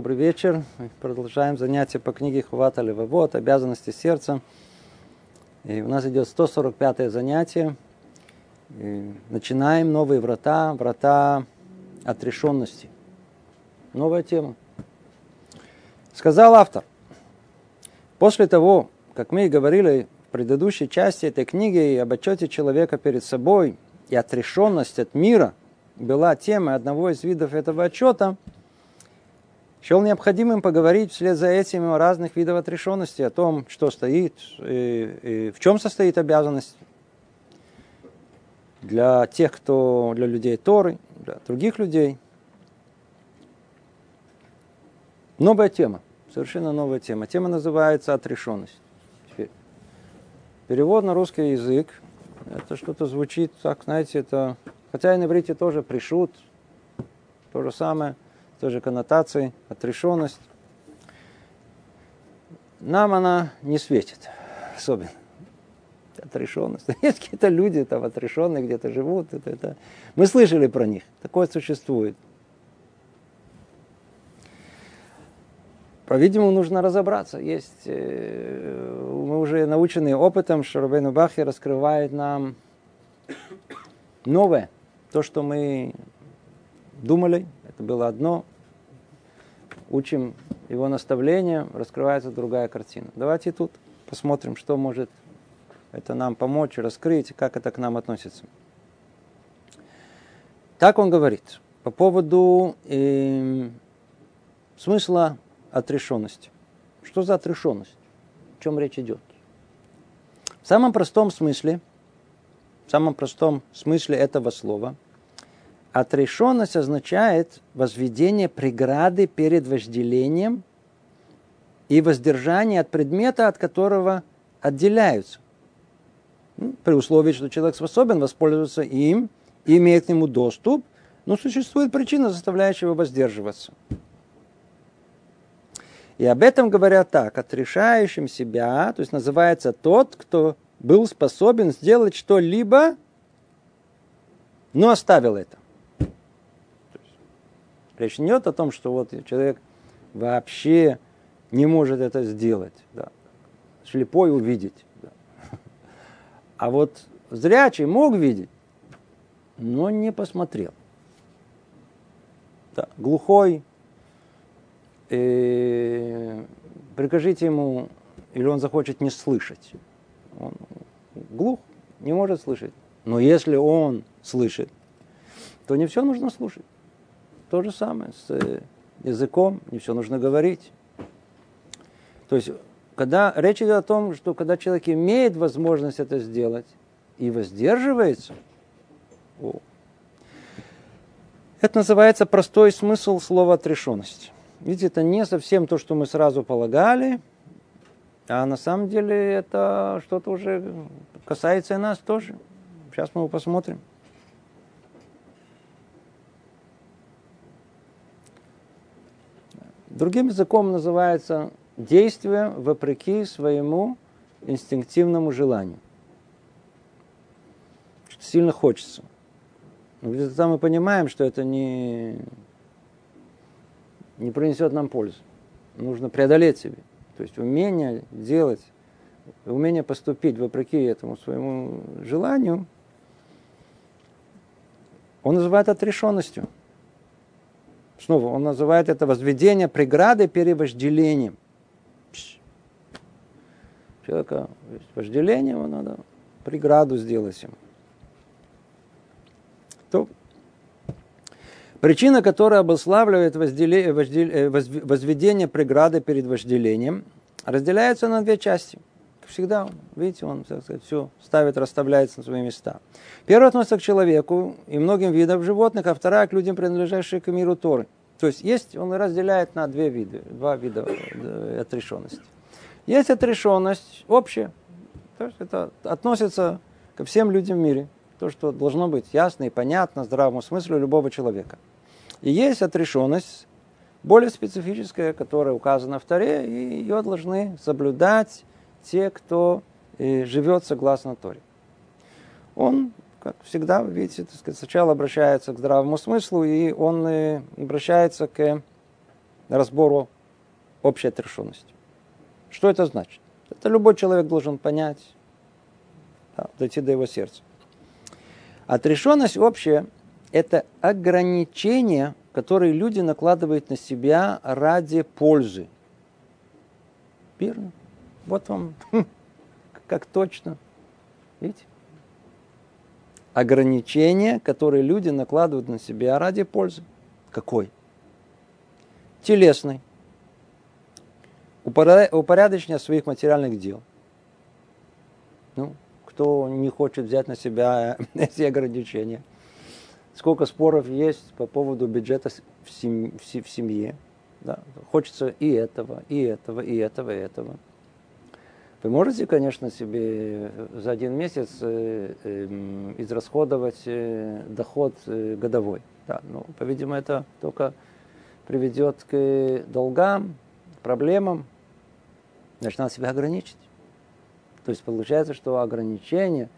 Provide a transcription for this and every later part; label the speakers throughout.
Speaker 1: Добрый вечер. Мы продолжаем занятия по книге Хувата Левовод, обязанности сердца. И у нас идет 145 занятие. И начинаем новые врата, врата отрешенности. Новая тема. Сказал автор, после того, как мы и говорили в предыдущей части этой книги об отчете человека перед собой и отрешенность от мира была темой одного из видов этого отчета – счел необходимым поговорить вслед за этим о разных видах отрешенности, о том, что стоит, и, и в чем состоит обязанность для тех, кто, для людей Торы, для других людей. Новая тема, совершенно новая тема. Тема называется отрешенность. Теперь. Перевод на русский язык, это что-то звучит, так, знаете, это, хотя и на иврите тоже пришут, то же самое – тоже коннотации, отрешенность. Нам она не светит особенно. Отрешенность. Есть какие-то люди там отрешенные где-то живут. Это, это. Мы слышали про них. Такое существует. По-видимому, нужно разобраться. Есть, э, мы уже научены опытом, что Рубейну Бахи раскрывает нам новое. То, что мы думали, это было одно, учим его наставления, раскрывается другая картина. Давайте тут посмотрим, что может это нам помочь, раскрыть, как это к нам относится. Так он говорит по поводу э, смысла отрешенности. Что за отрешенность? О чем речь идет? В самом простом смысле, в самом простом смысле этого слова – Отрешенность означает возведение преграды перед вожделением и воздержание от предмета, от которого отделяются. Ну, при условии, что человек способен воспользоваться им и имеет к нему доступ, но существует причина, заставляющая его воздерживаться. И об этом говорят так, отрешающим себя, то есть называется тот, кто был способен сделать что-либо, но оставил это. Речь не идет о том, что вот человек вообще не может это сделать. Да. Слепой увидеть. Да. А вот зрячий мог видеть, но не посмотрел. Да. Глухой, э, прикажите ему, или он захочет не слышать. Он глух, не может слышать. Но если он слышит, то не все нужно слушать. То же самое с э, языком, не все нужно говорить. То есть, когда речь идет о том, что когда человек имеет возможность это сделать и воздерживается, о, это называется простой смысл слова отрешенность. Видите, это не совсем то, что мы сразу полагали, а на самом деле это что-то уже касается и нас тоже. Сейчас мы его посмотрим. Другим языком называется действие вопреки своему инстинктивному желанию. Сильно хочется. Но где-то там мы понимаем, что это не, не принесет нам пользу. Нужно преодолеть себе. То есть умение делать, умение поступить вопреки этому своему желанию, он называет отрешенностью. Снова он называет это возведение преграды перед вожделением. Человека есть вожделение, ему надо преграду сделать ему. То, причина, которая обуславливает э, возведение преграды перед вожделением, разделяется на две части – всегда, видите, он, так сказать, все ставит, расставляется на свои места. Первая относится к человеку и многим видам животных, а вторая к людям, принадлежащим к миру Торы. То есть есть, он разделяет на две виды, два вида э, отрешенности. Есть отрешенность общая, то есть это относится ко всем людям в мире, то, что должно быть ясно и понятно здравому смыслу любого человека. И есть отрешенность более специфическая, которая указана в Торе, и ее должны соблюдать те, кто э, живет согласно Торе. Он, как всегда, видите, так сказать, сначала обращается к здравому смыслу, и он э, обращается к разбору общей отрешенности. Что это значит? Это любой человек должен понять, да, дойти до его сердца. Отрешенность общая – это ограничения, которые люди накладывают на себя ради пользы. Верно? Вот вам, как точно. Видите? Ограничения, которые люди накладывают на себя ради пользы. Какой? Телесный. Упорядочение своих материальных дел. Ну, кто не хочет взять на себя эти ограничения. Сколько споров есть по поводу бюджета в семье. Да. Хочется и этого, и этого, и этого, и этого. Вы можете, конечно, себе за один месяц э, э, израсходовать э, доход э, годовой. Да, но, по-видимому, это только приведет к долгам, проблемам. Значит, надо себя ограничить. То есть получается, что ограничение,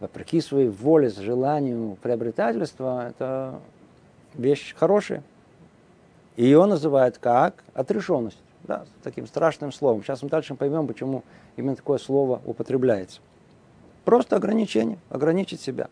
Speaker 1: вопреки своей воле, желанию приобретательства, это вещь хорошая. И ее называют как отрешенность. Да, таким страшным словом. Сейчас мы дальше поймем, почему именно такое слово употребляется. Просто ограничение, ограничить себя.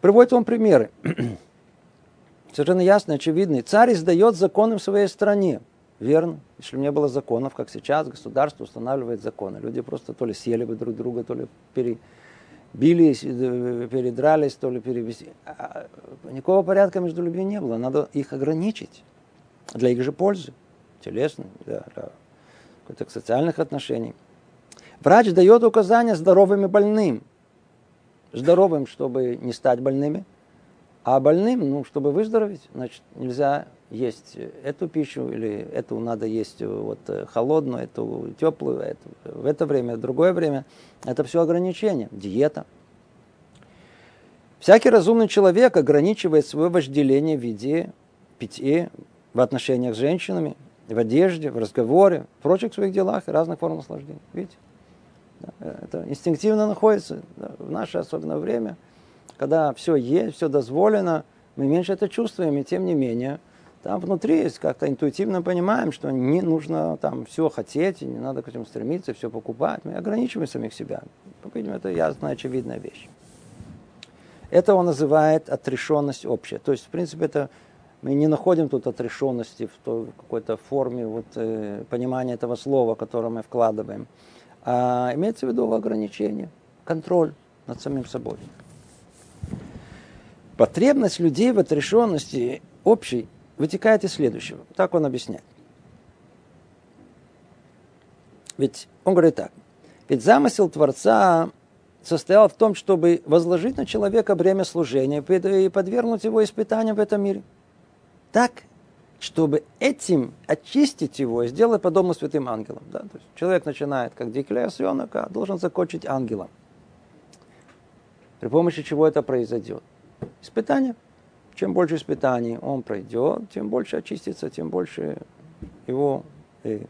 Speaker 1: Приводит вам примеры. Совершенно ясно, очевидный. Царь издает законы в своей стране. Верно. Если бы не было законов, как сейчас, государство устанавливает законы. Люди просто то ли съели бы друг друга, то ли перебились, э, передрались, то ли перевести. А никакого порядка между людьми не было. Надо их ограничить. Для их же пользы. Телесной, для, для каких-то социальных отношений. Врач дает указания здоровым и больным. Здоровым, чтобы не стать больными, а больным, ну, чтобы выздороветь, значит, нельзя есть эту пищу, или эту надо есть вот холодную, эту теплую, эту, в это время, в другое время. Это все ограничения, диета. Всякий разумный человек ограничивает свое вожделение в виде питья, в отношениях с женщинами, в одежде, в разговоре, в прочих своих делах и разных форм наслаждения. Видите? Это инстинктивно находится в наше особенное время, когда все есть, все дозволено, мы меньше это чувствуем, и тем не менее – там внутри есть как-то интуитивно понимаем, что не нужно там все хотеть, не надо к этому стремиться, все покупать. Мы ограничиваем самих себя. Видимо, это ясная, очевидная вещь. Это он называет отрешенность общая. То есть, в принципе, это мы не находим тут отрешенности в какой-то форме вот, э, понимания этого слова, которое мы вкладываем. А имеется в виду ограничение, контроль над самим собой. Потребность людей в отрешенности общей вытекает из следующего. Так он объясняет. Ведь он говорит так. Ведь замысел Творца состоял в том, чтобы возложить на человека бремя служения и подвергнуть его испытаниям в этом мире. Так, чтобы этим очистить его и сделать подобно святым ангелам. Да? То есть человек начинает как дикля а должен закончить ангелом. При помощи чего это произойдет? Испытание. Чем больше испытаний он пройдет, тем больше очистится, тем больше его э,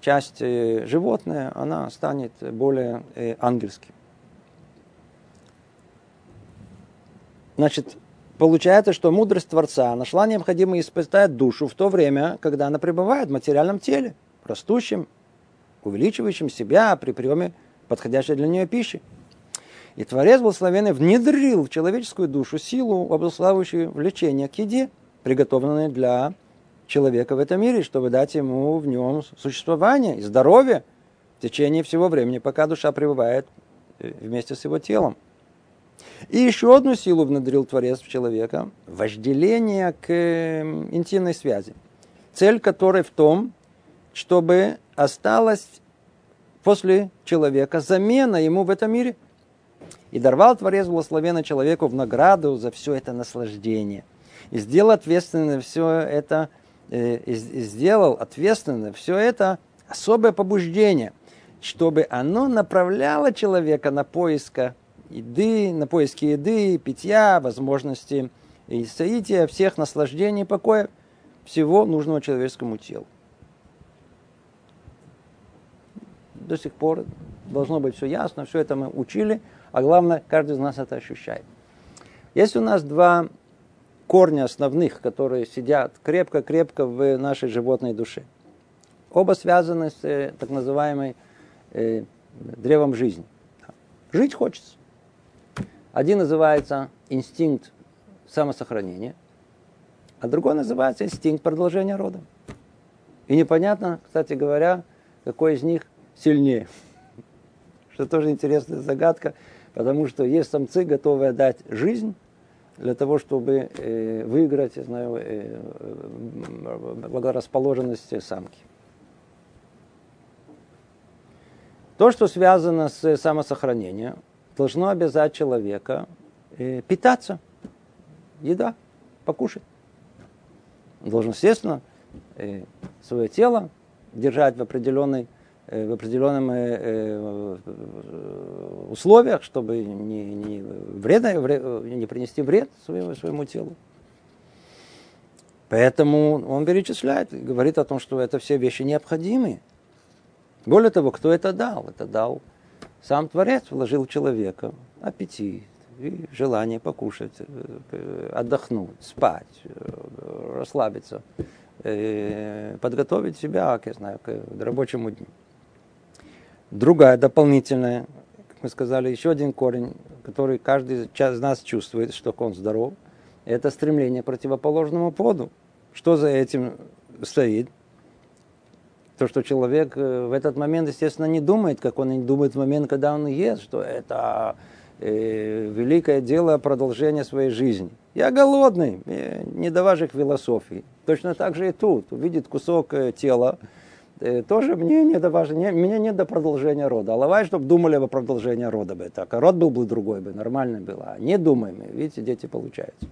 Speaker 1: часть э, животное, она станет более э, ангельской. Значит, получается, что мудрость Творца нашла необходимо испытать душу в то время, когда она пребывает в материальном теле, растущем, увеличивающем себя при приеме подходящей для нее пищи. И Творец Благословенный внедрил в человеческую душу силу, обуславливающую влечение к еде, приготовленной для человека в этом мире, чтобы дать ему в нем существование и здоровье в течение всего времени, пока душа пребывает э, вместе с его телом. И еще одну силу внедрил Творец в человека – вожделение к эм, интимной связи, цель которой в том, чтобы осталась после человека замена ему в этом мире – и даровал Творец благословенно человеку в награду за все это наслаждение. И сделал ответственно все это, э, и сделал ответственно все это особое побуждение, чтобы оно направляло человека на поиск еды, на поиски еды, питья, возможности и соития всех наслаждений покоя всего нужного человеческому телу. До сих пор должно быть все ясно, все это мы учили – а главное, каждый из нас это ощущает. Есть у нас два корня основных, которые сидят крепко-крепко в нашей животной душе. Оба связаны с э, так называемой э, древом жизни. Жить хочется. Один называется инстинкт самосохранения, а другой называется инстинкт продолжения рода. И непонятно, кстати говоря, какой из них сильнее. Что тоже интересная загадка, потому что есть самцы, готовые дать жизнь для того, чтобы э, выиграть, я знаю, э, благорасположенность самки. То, что связано с самосохранением, должно обязать человека э, питаться. Еда, покушать. Он должен, естественно, э, свое тело держать в определенной э, в определенных э, условиях, чтобы не, не, вредно, не принести вред своему, своему телу. Поэтому он перечисляет, говорит о том, что это все вещи необходимые. Более того, кто это дал? Это дал сам Творец, вложил в человека аппетит, и желание покушать, отдохнуть, спать, расслабиться подготовить себя, я знаю, к рабочему дню. Другая дополнительная, как мы сказали, еще один корень, который каждый из нас чувствует, что он здоров, это стремление к противоположному поду. Что за этим стоит? То, что человек э, в этот момент, естественно, не думает, как он не думает в момент, когда он ест, что это э, великое дело продолжения своей жизни. Я голодный, не до ваших философий. Точно так же и тут. Увидит кусок э, тела, тоже мне не до важно, не, мне не до продолжения рода. А лавай, чтобы думали о продолжении рода бы. Так, а род был бы другой бы, нормальный был. А не думаем, видите, дети получаются.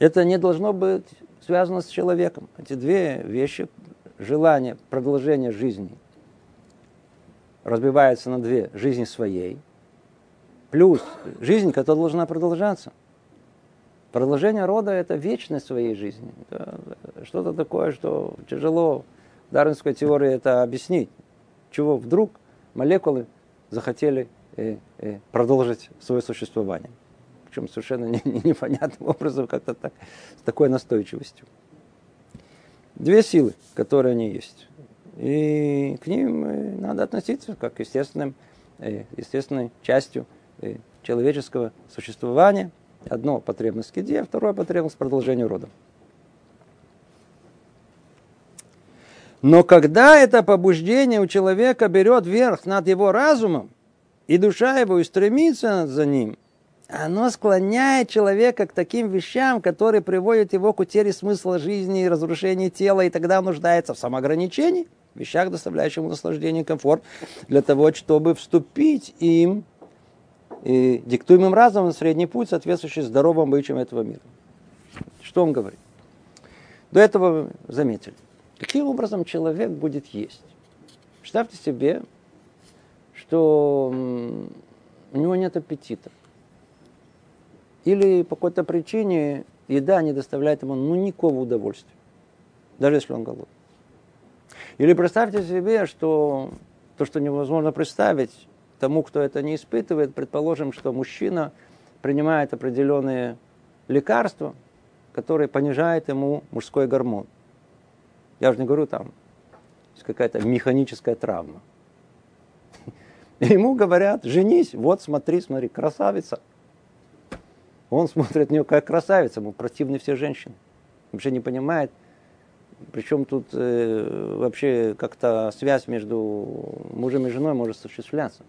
Speaker 1: Это не должно быть связано с человеком. Эти две вещи, желание продолжения жизни – разбивается на две. Жизнь своей, плюс жизнь, которая должна продолжаться. Продолжение рода – это вечность своей жизни. Это что-то такое, что тяжело в дарвинской теории это объяснить. Чего вдруг молекулы захотели э, э, продолжить свое существование. Причем совершенно не, не, непонятным образом, как-то так, с такой настойчивостью. Две силы, которые они есть. И к ним э, надо относиться как к естественным, э, естественной частью э, человеческого существования. Одно потребность к еде, второе потребность к продолжению рода. Но когда это побуждение у человека берет верх над его разумом, и душа его и стремится за ним, оно склоняет человека к таким вещам, которые приводят его к утере смысла жизни и разрушению тела, и тогда он нуждается в самоограничении – вещах, доставляющих ему наслаждение и комфорт, для того, чтобы вступить им и диктуемым разумом на средний путь, соответствующий здоровым обычаям этого мира. Что он говорит? До этого заметили. Каким образом человек будет есть? Представьте себе, что у него нет аппетита. Или по какой-то причине еда не доставляет ему ну, никакого удовольствия. Даже если он голодный. Или представьте себе, что то, что невозможно представить тому, кто это не испытывает, предположим, что мужчина принимает определенные лекарства, которые понижают ему мужской гормон. Я уже не говорю там, какая-то механическая травма. И ему говорят, женись, вот смотри, смотри, красавица. Он смотрит на нее как красавица, ему противны все женщины. Вообще не понимает, причем тут э, вообще как-то связь между мужем и женой может осуществляться.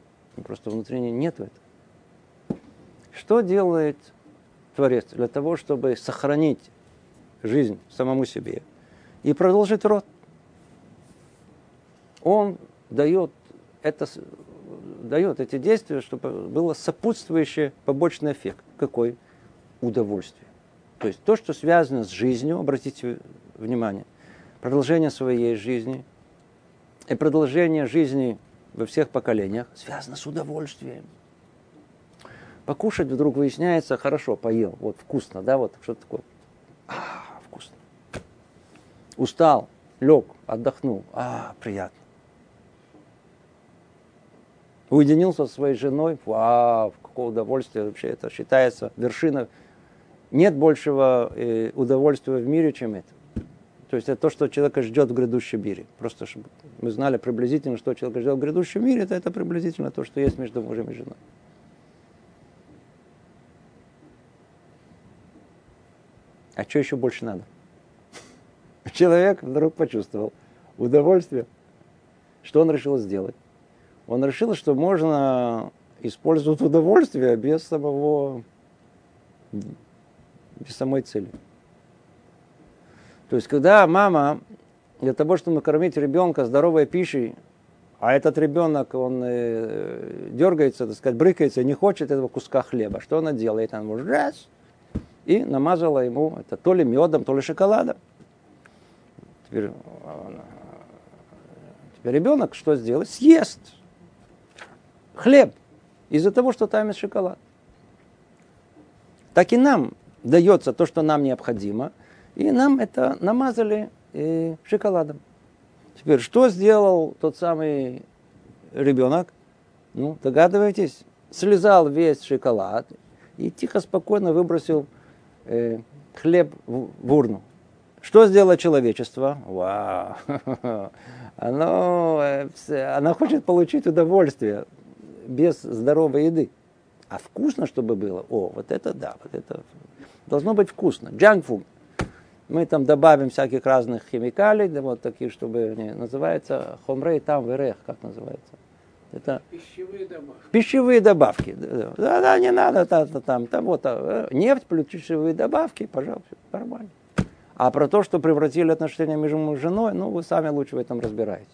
Speaker 1: Просто внутренне нет этого. Что делает Творец для того, чтобы сохранить жизнь самому себе и продолжить род? Он дает, это, дает эти действия, чтобы было сопутствующий побочный эффект. Какой? Удовольствие. То есть то, что связано с жизнью, обратите внимание, продолжение своей жизни и продолжение жизни во всех поколениях связано с удовольствием. Покушать вдруг выясняется, хорошо, поел, вот вкусно, да, вот что такое. А, вкусно. Устал, лег, отдохнул, а, приятно. Уединился со своей женой, вау, какое удовольствие вообще это считается вершина. Нет большего э, удовольствия в мире, чем это. То есть это то, что человека ждет в грядущем мире. Просто чтобы мы знали приблизительно, что человека ждет в грядущем мире, это, это приблизительно то, что есть между мужем и женой. А что еще больше надо? Человек вдруг почувствовал удовольствие. Что он решил сделать? Он решил, что можно использовать удовольствие без самого, без самой цели. То есть, когда мама для того, чтобы накормить ребенка здоровой пищей, а этот ребенок, он э, дергается, так сказать, брыкается, не хочет этого куска хлеба. Что она делает? Она может раз, и намазала ему это то ли медом, то ли шоколадом. Теперь, теперь ребенок что сделает? Съест хлеб из-за того, что там есть шоколад. Так и нам дается то, что нам необходимо, и нам это намазали э, шоколадом. Теперь, что сделал тот самый ребенок? Ну, догадываетесь? Слезал весь шоколад и тихо, спокойно выбросил э, хлеб в, в урну. Что сделало человечество? Вау! Оно, э, оно хочет получить удовольствие без здоровой еды. А вкусно, чтобы было? О, вот это да, вот это должно быть вкусно. Junk food. Мы там добавим всяких разных химикалий, да, вот таких, чтобы они называется хомрей там верех, как называется.
Speaker 2: Это пищевые добавки.
Speaker 1: Пищевые добавки. Да, да, не надо там, там, там вот э, нефть плюс пищевые добавки, пожалуйста, нормально. А про то, что превратили отношения между мужем и женой, ну, вы сами лучше в этом разбираетесь.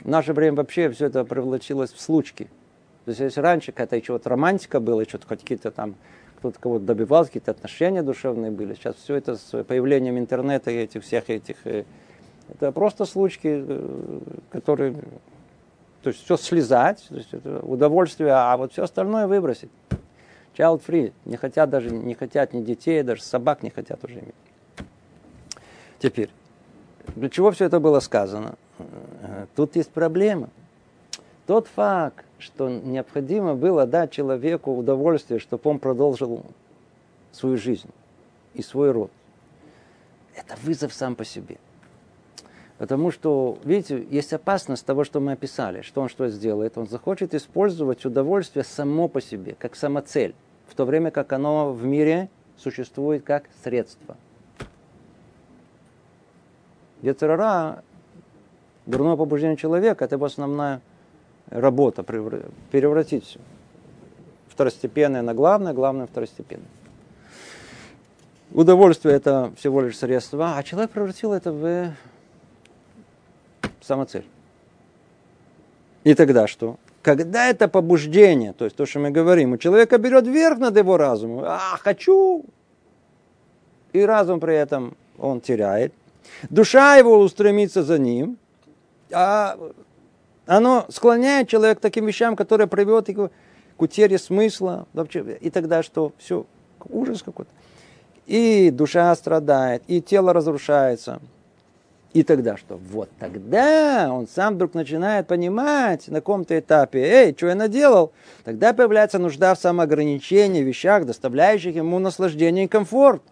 Speaker 1: В наше время вообще все это превратилось в случки. То есть, если раньше какая-то еще вот романтика была, что-то какие-то там кто-то кого-то добивался, какие-то отношения душевные были. Сейчас все это с появлением интернета и этих всех этих... Э, это просто случки, э, которые... То есть все слезать, то есть это удовольствие, а вот все остальное выбросить. Child free. Не хотят даже, не хотят ни детей, даже собак не хотят уже иметь. Теперь, для чего все это было сказано? Э, тут есть проблема. Тот факт, что необходимо было дать человеку удовольствие, чтобы он продолжил свою жизнь и свой род. Это вызов сам по себе. Потому что, видите, есть опасность того, что мы описали, что он что сделает. Он захочет использовать удовольствие само по себе, как самоцель, в то время как оно в мире существует как средство. Яцерара, дурное побуждение человека, это его основная работа превратить второстепенное на главное, главное второстепенное. Удовольствие это всего лишь средство, а человек превратил это в самоцель. И тогда что? Когда это побуждение, то есть то, что мы говорим, у человека берет верх над его разумом, а, хочу, и разум при этом он теряет, душа его устремится за ним, а оно склоняет человека к таким вещам, которые приведут его к утере смысла. И тогда что? Все, ужас какой-то. И душа страдает, и тело разрушается. И тогда что? Вот тогда он сам вдруг начинает понимать на каком-то этапе, эй, что я наделал? Тогда появляется нужда в самоограничении, вещах, доставляющих ему наслаждение и комфорт.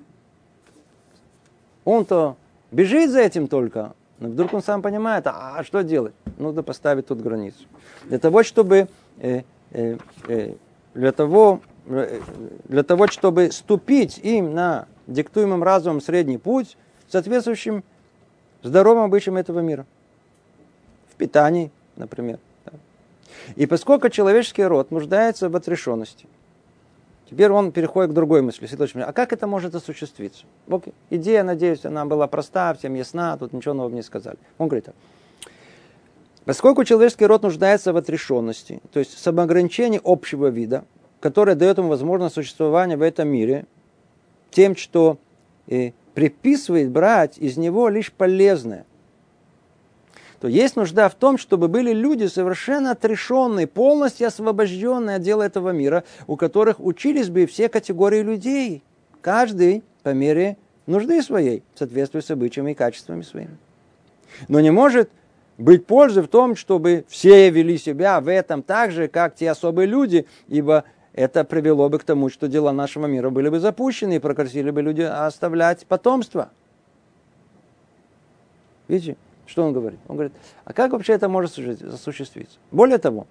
Speaker 1: Он-то бежит за этим только, но вдруг он сам понимает, а что делать? Нужно поставить тут границу. Для того, чтобы э, э, э, для того, э, для того, чтобы ступить им на диктуемым разумом средний путь, соответствующим здоровым обычаям этого мира. В питании, например. И поскольку человеческий род нуждается в отрешенности – Теперь он переходит к другой мысли. А как это может осуществиться? Окей. Идея, надеюсь, она была проста, всем ясна, тут ничего нового не сказали. Он говорит так. Поскольку человеческий род нуждается в отрешенности, то есть самоограничении общего вида, которое дает ему возможность существования в этом мире, тем, что э, приписывает брать из него лишь полезное, то есть нужда в том, чтобы были люди совершенно отрешенные, полностью освобожденные от дела этого мира, у которых учились бы все категории людей, каждый по мере нужды своей, в соответствии с обычаями и качествами своими. Но не может быть пользы в том, чтобы все вели себя в этом так же, как те особые люди, ибо это привело бы к тому, что дела нашего мира были бы запущены и прекратили бы люди оставлять потомство. Видите, что он говорит? Он говорит, а как вообще это может осуществиться? Более того,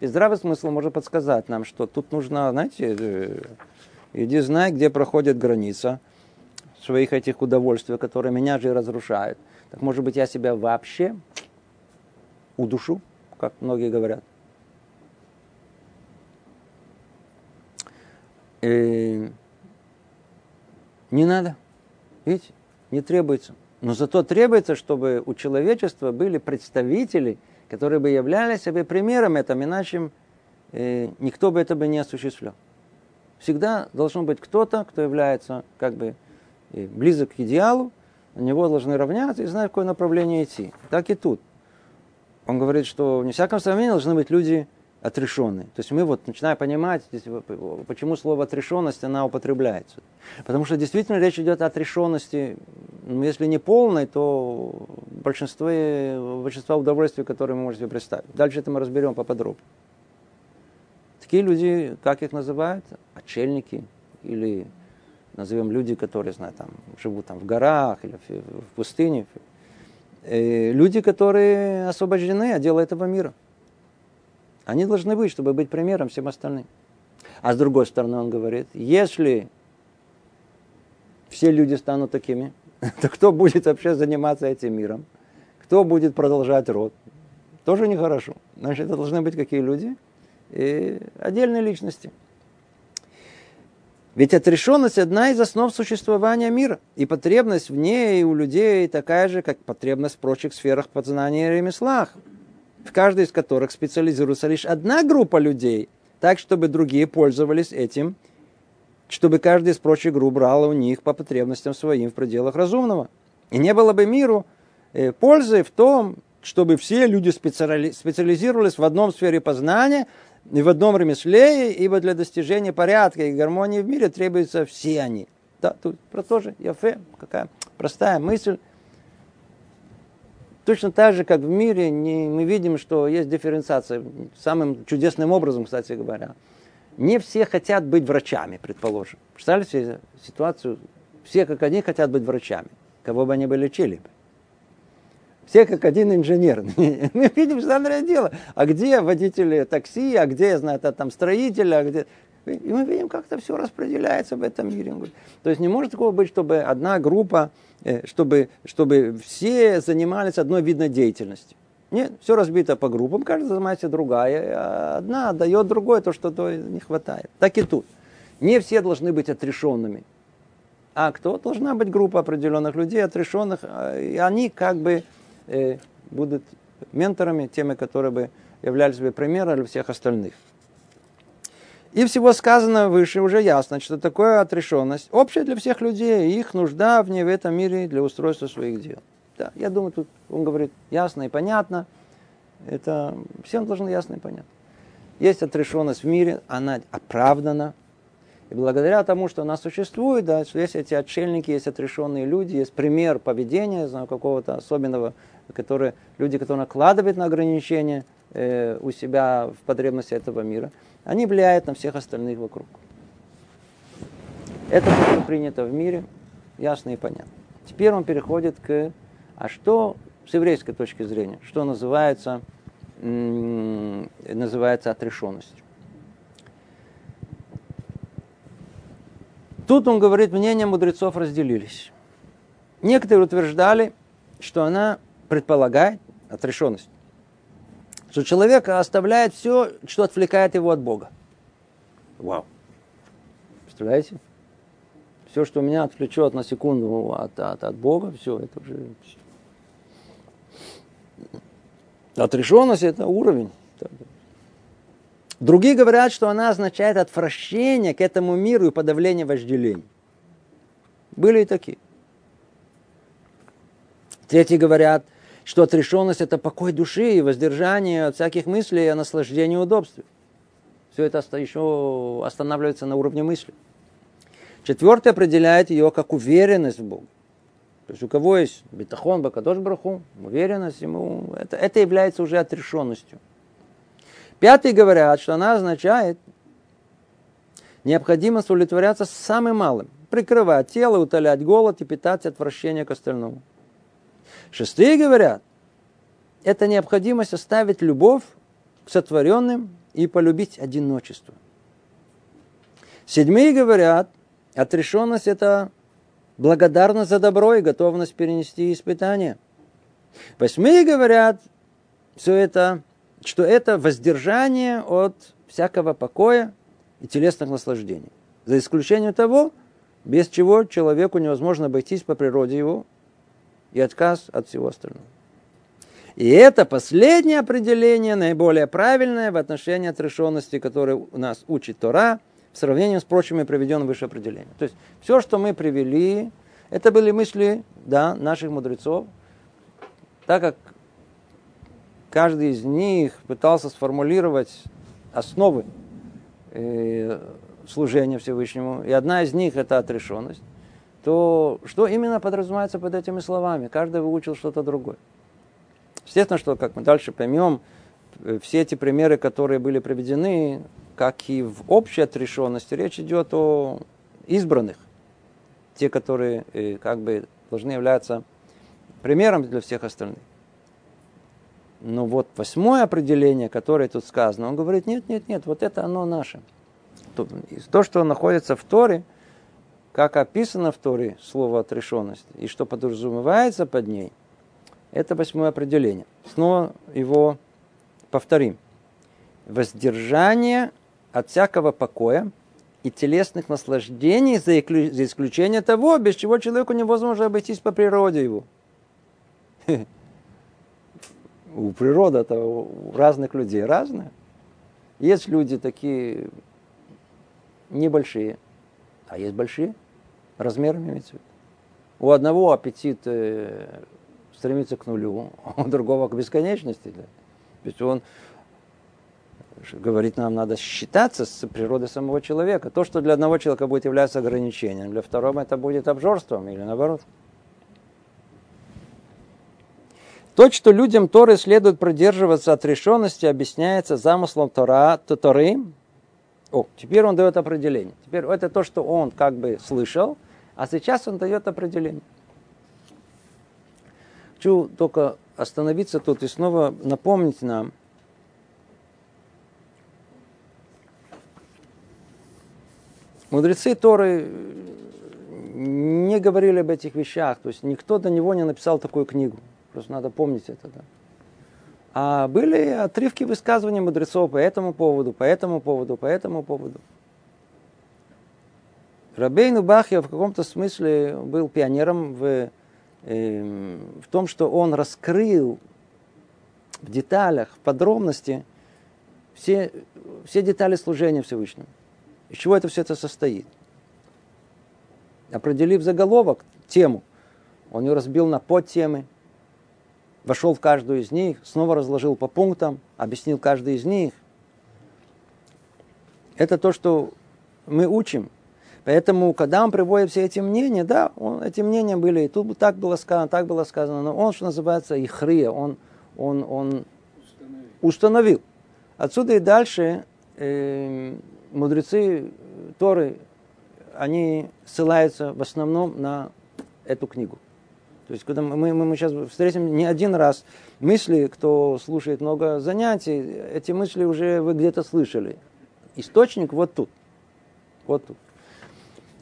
Speaker 1: и здравый смысл может подсказать нам, что тут нужно, знаете, э, иди знай, где проходит граница своих этих удовольствий, которые меня же разрушают. Так может быть, я себя вообще удушу, как многие говорят. И э, не надо. Видите, не требуется. Но зато требуется, чтобы у человечества были представители – которые бы являлись себе примером этому, иначе э, никто бы это бы не осуществлял. Всегда должен быть кто-то, кто является как бы э, близок к идеалу, на него должны равняться и знать, в какое направление идти. Так и тут. Он говорит, что не всяком сомнении должны быть люди отрешенные. То есть мы вот начинаем понимать, почему слово отрешенность она употребляется. Потому что действительно речь идет о отрешенности, ну, если не полной, то большинство, большинство удовольствий, которые вы можете представить. Дальше это мы разберем поподробнее. Такие люди, как их называют? Отшельники или назовем люди, которые, знаю, там, живут там в горах или в, в пустыне. Э, люди, которые освобождены от дела этого мира. Они должны быть, чтобы быть примером всем остальным. А с другой стороны, он говорит, если все люди станут такими, то кто будет вообще заниматься этим миром? Кто будет продолжать род? Тоже нехорошо. Значит, это должны быть какие люди? И отдельные личности. Ведь отрешенность одна из основ существования мира. И потребность в ней у людей такая же, как потребность в прочих сферах познания и ремеслах в каждой из которых специализируется лишь одна группа людей, так, чтобы другие пользовались этим, чтобы каждый из прочих групп брал у них по потребностям своим в пределах разумного. И не было бы миру э, пользы в том, чтобы все люди специализировались в одном сфере познания и в одном ремесле, ибо для достижения порядка и гармонии в мире требуются все они. Да, тут про то же, Яфе, какая простая мысль. Точно так же, как в мире, не, мы видим, что есть дифференциация. Самым чудесным образом, кстати говоря. Не все хотят быть врачами, предположим. Представляете себе ситуацию? Все как один хотят быть врачами. Кого бы они бы лечили. Все как один инженер. Мы видим странное дело. А где водители такси, а где, я знаю, там строители, а где... И мы видим, как это все распределяется в этом мире. То есть не может такого быть, чтобы одна группа, э, чтобы, чтобы все занимались одной видной деятельностью. Нет, все разбито по группам, каждый занимается другая. Одна отдает другой то, что то не хватает. Так и тут. Не все должны быть отрешенными. А кто? Должна быть группа определенных людей, отрешенных, а, и они как бы э, будут менторами, теми, которые бы являлись бы примером для всех остальных. И всего сказанного выше уже ясно, что такое отрешенность общая для всех людей, и их нужда в ней в этом мире для устройства своих дел. Да, я думаю, тут он говорит ясно и понятно. Это всем должно ясно и понятно. Есть отрешенность в мире, она оправдана. И благодаря тому, что она существует, да, что есть эти отшельники, есть отрешенные люди, есть пример поведения знаю, какого-то особенного, который, люди, которые накладывают на ограничения э, у себя в потребности этого мира – они влияют на всех остальных вокруг. Это то, что принято в мире, ясно и понятно. Теперь он переходит к, а что с еврейской точки зрения, что называется, называется отрешенностью. Тут он говорит, мнения мудрецов разделились. Некоторые утверждали, что она предполагает отрешенность что человек оставляет все, что отвлекает его от Бога. Вау. Представляете? Все, что меня отвлечет на секунду от, от, от Бога, все, это уже... Отрешенность – это уровень. Другие говорят, что она означает отвращение к этому миру и подавление вожделений. Были и такие. Третьи говорят, что отрешенность – это покой души и воздержание от всяких мыслей о наслаждении и удобстве. Все это еще останавливается на уровне мысли. Четвертый определяет ее как уверенность в Боге. То есть у кого есть бетахон, бакадош браху, уверенность ему, это, это является уже отрешенностью. Пятый говорят, что она означает необходимость удовлетворяться самым малым. Прикрывать тело, утолять голод и питать отвращение к остальному. Шестые говорят, это необходимость оставить любовь к сотворенным и полюбить одиночество. Седьмые говорят, отрешенность – это благодарность за добро и готовность перенести испытания. Восьмые говорят, все это, что это воздержание от всякого покоя и телесных наслаждений. За исключением того, без чего человеку невозможно обойтись по природе его и отказ от всего остального. И это последнее определение, наиболее правильное в отношении отрешенности, которое у нас учит Тора, в сравнении с прочими приведенными выше определениями. То есть все, что мы привели, это были мысли да, наших мудрецов, так как каждый из них пытался сформулировать основы э, служения Всевышнему, и одна из них это отрешенность, то что именно подразумевается под этими словами? Каждый выучил что-то другое. Естественно, что, как мы дальше поймем, э, все эти примеры, которые были приведены, как и в общей отрешенности, речь идет о избранных. Те, которые э, как бы должны являться примером для всех остальных. Но вот восьмое определение, которое тут сказано, он говорит, нет, нет, нет, вот это оно наше. То, что находится в Торе, как описано в Торе слово отрешенность, и что подразумевается под ней, это восьмое определение. Снова его повторим. Воздержание от всякого покоя и телесных наслаждений, за исключением того, без чего человеку невозможно обойтись по природе его. У природы это у разных людей разная. Есть люди такие небольшие, а есть большие, размерами имеется У одного аппетит э, стремится к нулю, у другого к бесконечности. Да. То есть он говорит нам, надо считаться с природой самого человека. То, что для одного человека будет являться ограничением, для второго это будет обжорством или наоборот. То, что людям Торы следует продерживаться отрешенности, объясняется замыслом Тора, Торы. О, теперь он дает определение. Теперь это то, что он как бы слышал, а сейчас он дает определение. Хочу только остановиться тут и снова напомнить нам, Мудрецы Торы не говорили об этих вещах, то есть никто до него не написал такую книгу. Просто надо помнить это. Да. А были отрывки высказываний мудрецов по этому поводу, по этому поводу, по этому поводу. Рабейну Бахья в каком-то смысле был пионером в, э, в том, что он раскрыл в деталях, в подробности все, все детали служения Всевышнему. Из чего это все это состоит? Определив заголовок, тему, он ее разбил на подтемы, вошел в каждую из них, снова разложил по пунктам, объяснил каждый из них. Это то, что мы учим. Поэтому, когда он приводит все эти мнения, да, он, эти мнения были, и тут так было сказано, так было сказано, но он, что называется, ихрия, он, он, он установил. установил. Отсюда и дальше э, мудрецы Торы, они ссылаются в основном на эту книгу. То есть, когда мы, мы, мы сейчас встретим не один раз мысли, кто слушает много занятий, эти мысли уже вы где-то слышали. Источник вот тут. Вот тут.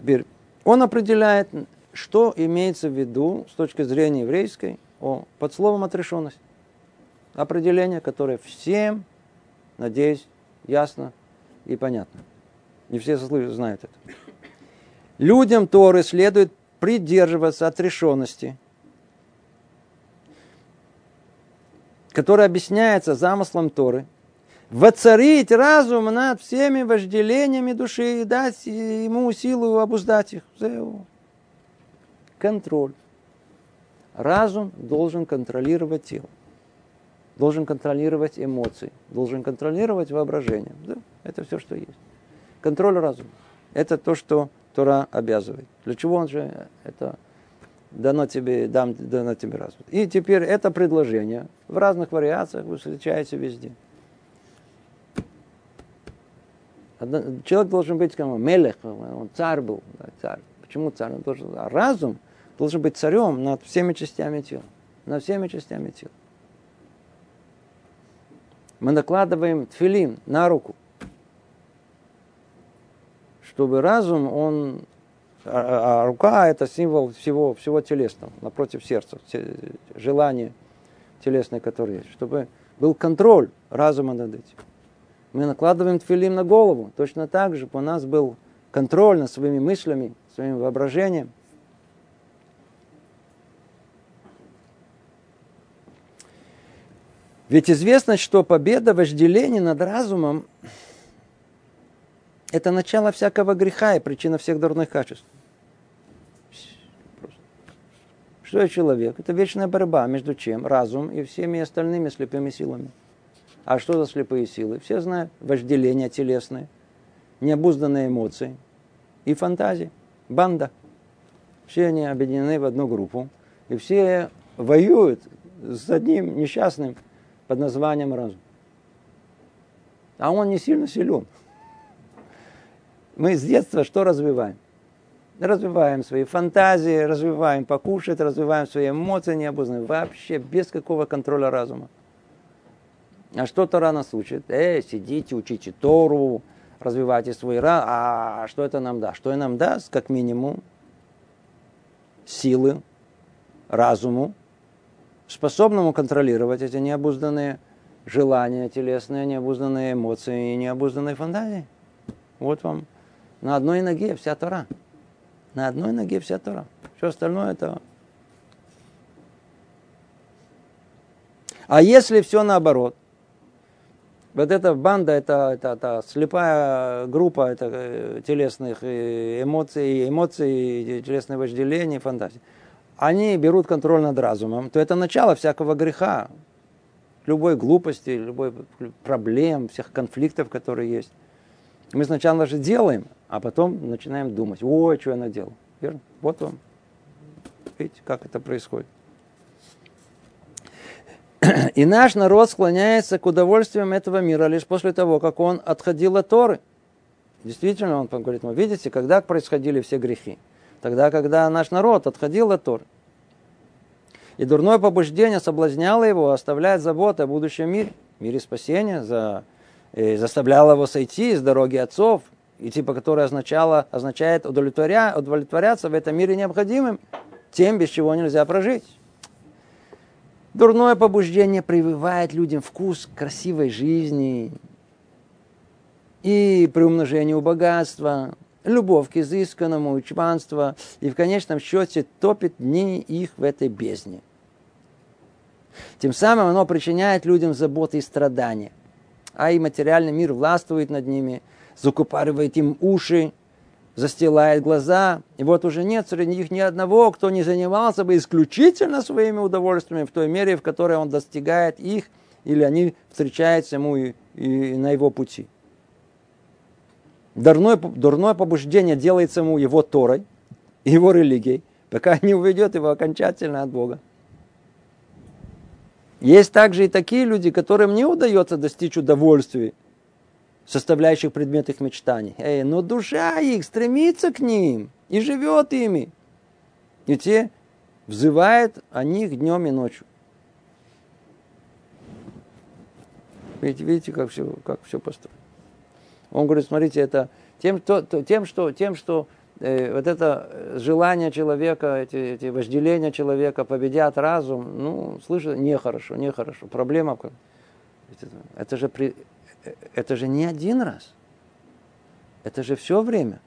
Speaker 1: Теперь, он определяет, что имеется в виду с точки зрения еврейской о, под словом отрешенность. Определение, которое всем, надеюсь, ясно и понятно. Не все знают это. Людям Торы следует придерживаться отрешенности – который объясняется замыслом Торы, воцарить разум над всеми вожделениями души и дать ему силу обуздать их. Контроль. Разум должен контролировать тело, должен контролировать эмоции, должен контролировать воображение. Да, это все, что есть. Контроль разума. Это то, что Тора обязывает. Для чего он же это дано тебе, дам, дано тебе развод. И теперь это предложение в разных вариациях вы встречаете везде. Человек должен быть как мелех, он царь был, да, царь. Почему царь? Он должен, а разум должен быть царем над всеми частями тела. Над всеми частями тела. Мы накладываем тфилин на руку, чтобы разум, он а, а рука это символ всего, всего телесного, напротив сердца, желание телесное, которое есть, чтобы был контроль разума над этим. Мы накладываем тфилим на голову, точно так же, чтобы у нас был контроль над своими мыслями, своим воображением. Ведь известно, что победа вожделения над разумом – это начало всякого греха и причина всех дурных качеств. Что это человек? Это вечная борьба между чем? Разум и всеми остальными слепыми силами. А что за слепые силы? Все знают. Вожделение телесное, необузданные эмоции и фантазии. Банда. Все они объединены в одну группу. И все воюют с одним несчастным под названием разум. А он не сильно силен. Мы с детства что развиваем? развиваем свои фантазии, развиваем покушать, развиваем свои эмоции необузданные, вообще без какого контроля разума. А что Тора нас учит? Эй, сидите, учите Тору, развивайте свой разум. А что это нам даст? Что нам даст, как минимум, силы, разуму, способному контролировать эти необузданные желания телесные, необузданные эмоции и необузданные фантазии. Вот вам на одной ноге вся Тора. На одной ноге вся Тора. Все остальное это... А если все наоборот, вот эта банда, это, это, это слепая группа это, э, телесных э, эмоций, эмоций, телесное вожделение, фантазии. Они берут контроль над разумом, то это начало всякого греха, любой глупости, любой проблем, всех конфликтов, которые есть. Мы сначала же делаем, а потом начинаем думать, ой, что я наделал. Верно? Вот вам. Видите, как это происходит. И наш народ склоняется к удовольствиям этого мира лишь после того, как он отходил от Торы. Действительно, он говорит, ну, видите, когда происходили все грехи? Тогда, когда наш народ отходил от Торы. И дурное побуждение соблазняло его оставлять заботы о будущем мире, мире спасения, за, и заставляло его сойти с дороги отцов, и типа, которое означало, означает удовлетворя, удовлетворяться в этом мире необходимым, тем, без чего нельзя прожить. Дурное побуждение прививает людям вкус красивой жизни и приумножению богатства, любовь к изысканному, чванство, и в конечном счете топит дни их в этой бездне. Тем самым оно причиняет людям заботы и страдания, а и материальный мир властвует над ними – закупоривает им уши, застилает глаза. И вот уже нет среди них ни одного, кто не занимался бы исключительно своими удовольствиями в той мере, в которой он достигает их, или они встречаются ему и, и на его пути. Дурное, дурное побуждение делается ему его Торой, его религией, пока не уведет его окончательно от Бога. Есть также и такие люди, которым не удается достичь удовольствия составляющих предмет их мечтаний. Эй, но душа их стремится к ним и живет ими. И те взывают о них днем и ночью. Видите, видите как, все, как все построено. Он говорит, смотрите, это тем, что, тем, что, тем, что э, вот это желание человека, эти, эти вожделения человека победят разум, ну, слышно, нехорошо, нехорошо. Проблема. Это же при, это же не один раз. Это же все время.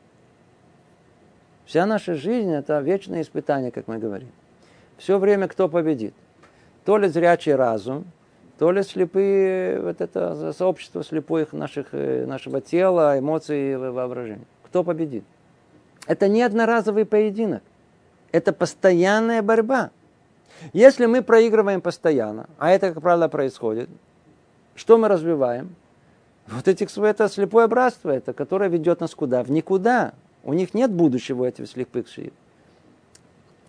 Speaker 1: Вся наша жизнь – это вечное испытание, как мы говорим. Все время кто победит? То ли зрячий разум, то ли слепые, вот это сообщество слепых наших, э, нашего тела, эмоций и воображения. Кто победит? Это не одноразовый поединок. Это постоянная борьба. Если мы проигрываем постоянно, а это, как правило, происходит, что мы развиваем? Вот этих, это слепое братство, это, которое ведет нас куда? В никуда. У них нет будущего, этих слепых шиит.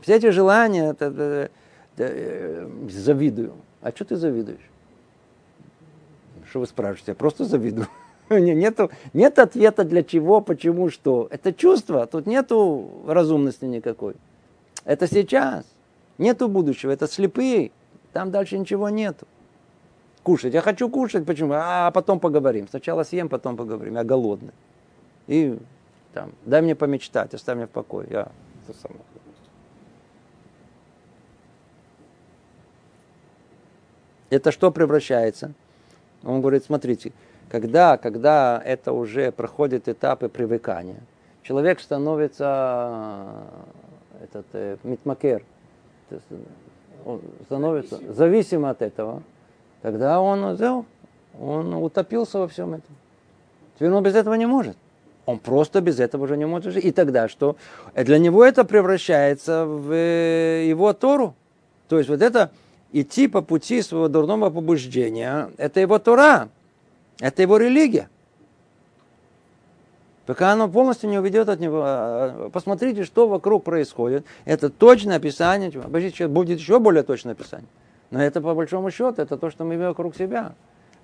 Speaker 1: Все эти желания, это, это, это, завидую. А что ты завидуешь? Что вы спрашиваете? Я просто завидую. Нету, нет ответа для чего, почему, что. Это чувство, тут нету разумности никакой. Это сейчас. Нету будущего, это слепые. Там дальше ничего нету. Кушать. Я хочу кушать, почему? А потом поговорим. Сначала съем, потом поговорим. Я голодный. И там, дай мне помечтать, оставь меня в покое. Я это самое. Это что превращается? Он говорит, смотрите, когда, когда это уже проходит этапы привыкания, человек становится этот э, митмакер, он становится зависим от этого, тогда он взял, он утопился во всем этом. Теперь он без этого не может. Он просто без этого уже не может жить. И тогда что? Для него это превращается в э, его Тору. То есть вот это идти по пути своего дурного побуждения, это его Тора, это его религия. Пока оно полностью не уведет от него. А, посмотрите, что вокруг происходит. Это точное описание. Будет еще более точное описание. Но это по большому счету, это то, что мы видим вокруг себя.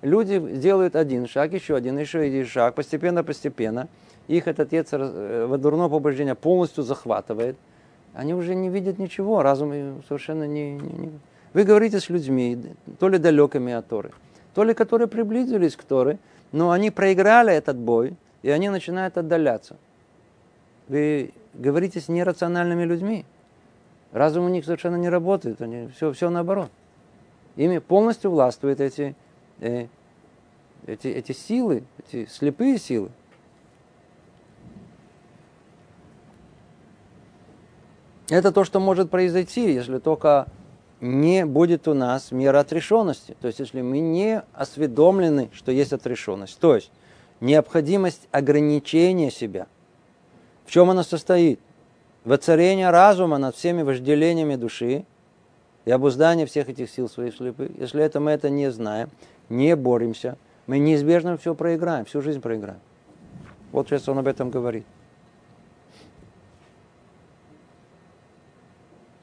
Speaker 1: Люди делают один шаг, еще один, еще один шаг, постепенно-постепенно. Их этот отец э, дурное побуждение полностью захватывает. Они уже не видят ничего, разум совершенно не, не, не... Вы говорите с людьми, то ли далекими от Торы, то ли которые приблизились к Торе, но они проиграли этот бой, и они начинают отдаляться. Вы говорите с нерациональными людьми. Разум у них совершенно не работает, они, все, все наоборот. Ими полностью властвуют эти, э, эти, эти силы, эти слепые силы. Это то, что может произойти, если только не будет у нас мира отрешенности. То есть, если мы не осведомлены, что есть отрешенность. То есть, необходимость ограничения себя. В чем она состоит? Воцарение разума над всеми вожделениями души и обуздание всех этих сил своих слепых. Если это мы это не знаем, не боремся, мы неизбежно все проиграем, всю жизнь проиграем. Вот сейчас он об этом говорит.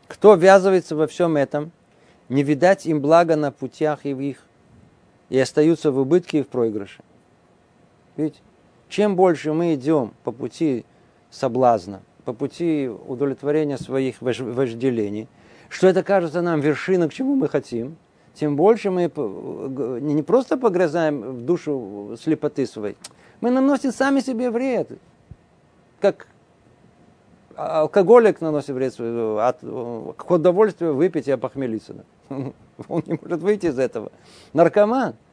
Speaker 1: Кто ввязывается во всем этом, не видать им блага на путях и в их, и остаются в убытке и в проигрыше. Видите? Чем больше мы идем по пути соблазна, по пути удовлетворения своих вожделений, что это кажется нам вершиной, к чему мы хотим, тем больше мы не просто погрязаем в душу слепоты своей, мы наносим сами себе вред. Как алкоголик наносит вред от удовольствия выпить и опохмелиться. Он не может выйти из этого. Наркоман –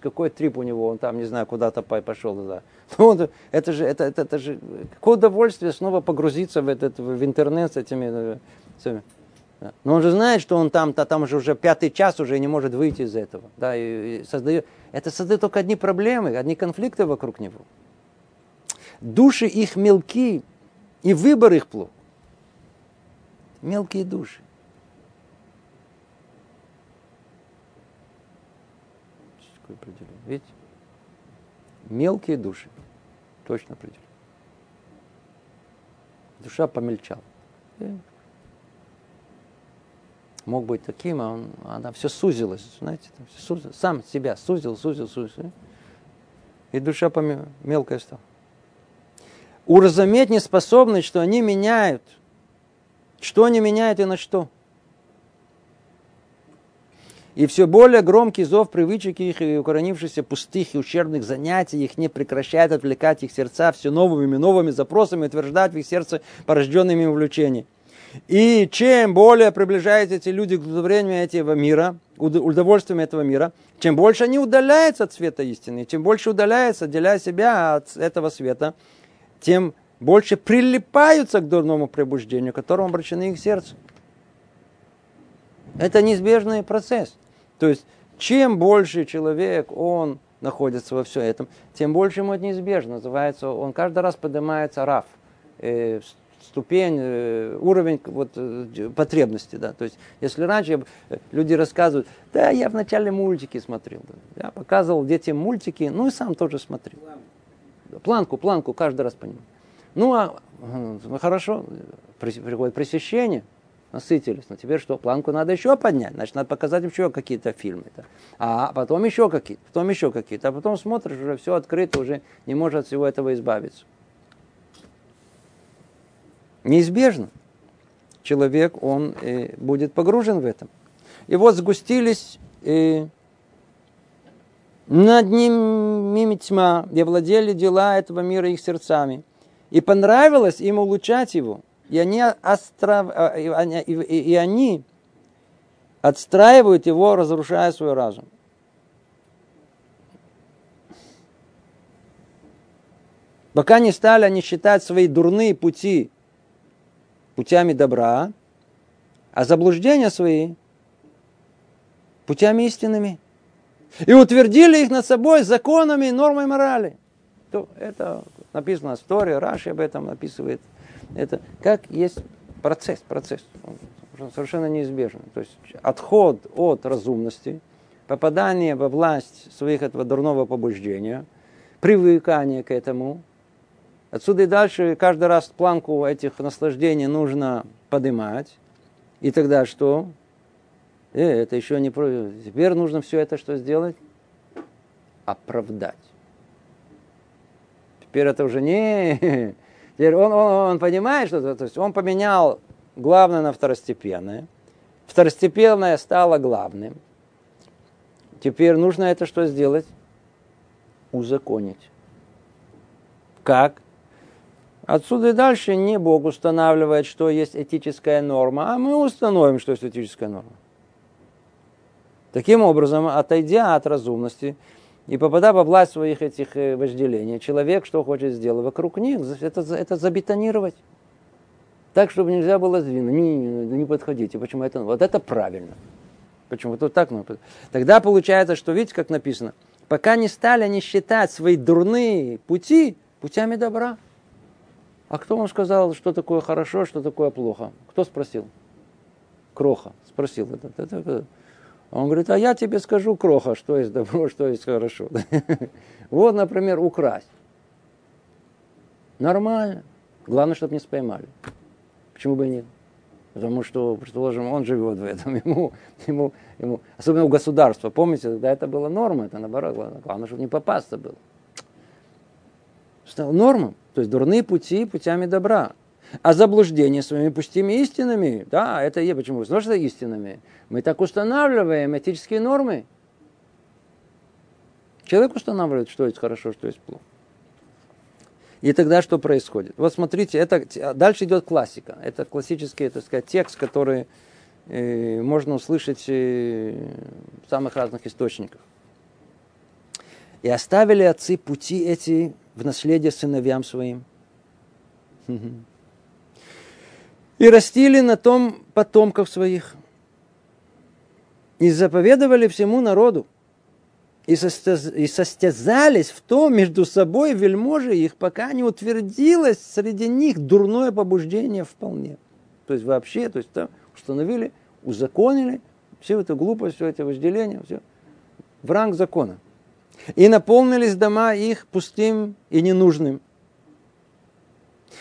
Speaker 1: какой трип у него, он там, не знаю, куда-то пошел. Да. Ну, это же, это, это, это же, какое удовольствие снова погрузиться в, этот, в интернет с этими, э, с этими но он же знает, что он там, то там же уже пятый час уже не может выйти из этого. Да, и, и создает, это создает только одни проблемы, одни конфликты вокруг него. Души их мелки, и выбор их плох. Мелкие души. такое определение. Видите? Мелкие души. Точно определение. Душа помельчала. Мог быть таким, а он, она все сузилась, знаете, все сузилось, сам себя сузил, сузил, сузил. И душа помел, мелкая стала. Уразуметь неспособность, что они меняют. Что они меняют и на что? И все более громкий зов привычек их и укоренившихся пустых и ущербных занятий их не прекращает отвлекать их сердца все новыми и новыми запросами, утверждать в их сердце порожденными увлечениями. И чем более приближаются эти люди к удовлетворению этого мира, удовольствием этого мира, чем больше они удаляются от света истины, чем больше удаляются, отделяя себя от этого света, тем больше прилипаются к дурному пробуждению, которому обращены их сердце. Это неизбежный процесс. То есть, чем больше человек, он находится во всем этом, тем больше ему это неизбежно. Называется, он каждый раз поднимается раф, э, ступень, э, уровень вот, э, потребности. Да. То есть, если раньше э, люди рассказывают, да, я в начале мультики смотрел. Да. Я показывал детям мультики, ну и сам тоже смотрел. Планку, планку каждый раз понимаю. Ну, а ну, хорошо, приходит пресыщение, насытились. Но теперь что? Планку надо еще поднять. Значит, надо показать еще какие-то фильмы. -то. А потом еще какие-то, потом еще какие-то. А потом смотришь, уже все открыто, уже не может от всего этого избавиться. Неизбежно. Человек, он э, будет погружен в этом. И вот сгустились э, над ними тьма, и владели дела этого мира их сердцами. И понравилось им улучшать его. И они, остров... А, и они отстраивают его, разрушая свой разум. Пока не стали они считать свои дурные пути путями добра, а заблуждения свои путями истинными. И утвердили их над собой законами и нормой морали. То это написано в истории, Раши об этом описывает. Это как есть процесс, процесс. Он совершенно неизбежен. То есть отход от разумности, попадание во власть своих этого дурного побуждения, привыкание к этому. Отсюда и дальше каждый раз планку этих наслаждений нужно поднимать. И тогда что? Э, это еще не. Теперь нужно все это что сделать? Оправдать. Теперь это уже не... Теперь он, он, он понимает, что то есть он поменял главное на второстепенное. Второстепенное стало главным. Теперь нужно это что сделать? Узаконить. Как? Отсюда и дальше не Бог устанавливает, что есть этическая норма, а мы установим, что есть этическая норма. Таким образом, отойдя от разумности и попадая во власть своих этих э, вожделений, человек что хочет сделать? Вокруг них это, это забетонировать. Так, чтобы нельзя было сдвинуть. Не, не, не подходите. Почему это? Вот это правильно. Почему? Вот так. Ну, тогда получается, что видите, как написано. Пока не стали они считать свои дурные пути путями добра. А кто вам сказал, что такое хорошо, что такое плохо? Кто спросил? Кроха спросил. Он говорит, а я тебе скажу, кроха, что есть добро, что есть хорошо. Вот, например, украсть. Нормально. Главное, чтобы не споймали. Почему бы и нет? Потому что, предположим, он живет в этом, ему, ему, ему, особенно у государства, помните, тогда это была норма, это наоборот, главное, чтобы не попасться было. Стало нормом, то есть дурные пути путями добра. А заблуждение своими пустыми истинами, да, это и почему? Потому что истинами. Мы так устанавливаем этические нормы. Человек устанавливает, что есть хорошо, что есть плохо. И тогда что происходит? Вот смотрите, это дальше идет классика. Это классический, так сказать, текст, который э, можно услышать э, в самых разных источниках. И оставили отцы пути эти в наследие сыновьям своим и растили на том потомков своих. И заповедовали всему народу. И, состязались в том между собой вельможи их, пока не утвердилось среди них дурное побуждение вполне. То есть вообще, то есть там установили, узаконили всю эту глупость, все это вожделение, все в ранг закона. И наполнились дома их пустым и ненужным.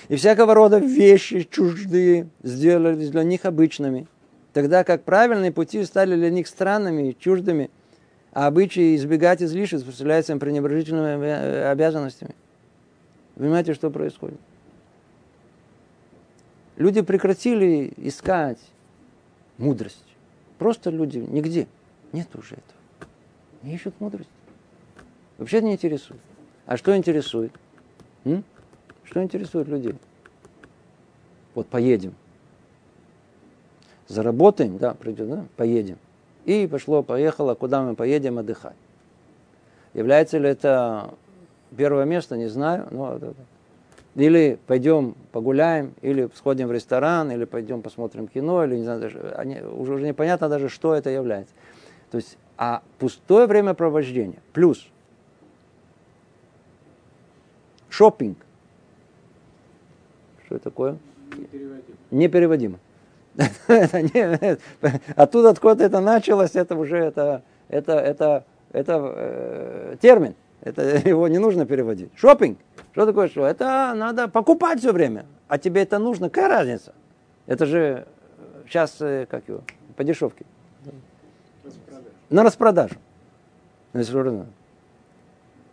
Speaker 1: И всякого рода вещи чуждые сделались для них обычными, тогда как правильные пути стали для них странными и чуждыми, а обычаи избегать излишеств представляются им пренебрежительными обязанностями. Понимаете, что происходит? Люди прекратили искать мудрость. Просто люди нигде. Нет уже этого. Не ищут мудрость. Вообще не интересует. А что интересует? М? Что интересует людей? Вот поедем. Заработаем, да, придет, да, поедем. И пошло, поехало, куда мы поедем отдыхать. Является ли это первое место, не знаю. Но, или пойдем погуляем, или сходим в ресторан, или пойдем посмотрим кино, или не знаю, даже, они, уже, уже непонятно даже, что это является. То есть, а пустое времяпровождение плюс шопинг, что это такое? Непереводимо. Непереводимо. Оттуда, откуда это началось, это уже это, это, это, это э, термин. Это его не нужно переводить. Шопинг. Что такое что? Это надо покупать все время. А тебе это нужно, какая разница? Это же сейчас, э, как его, по дешевке. На распродажу.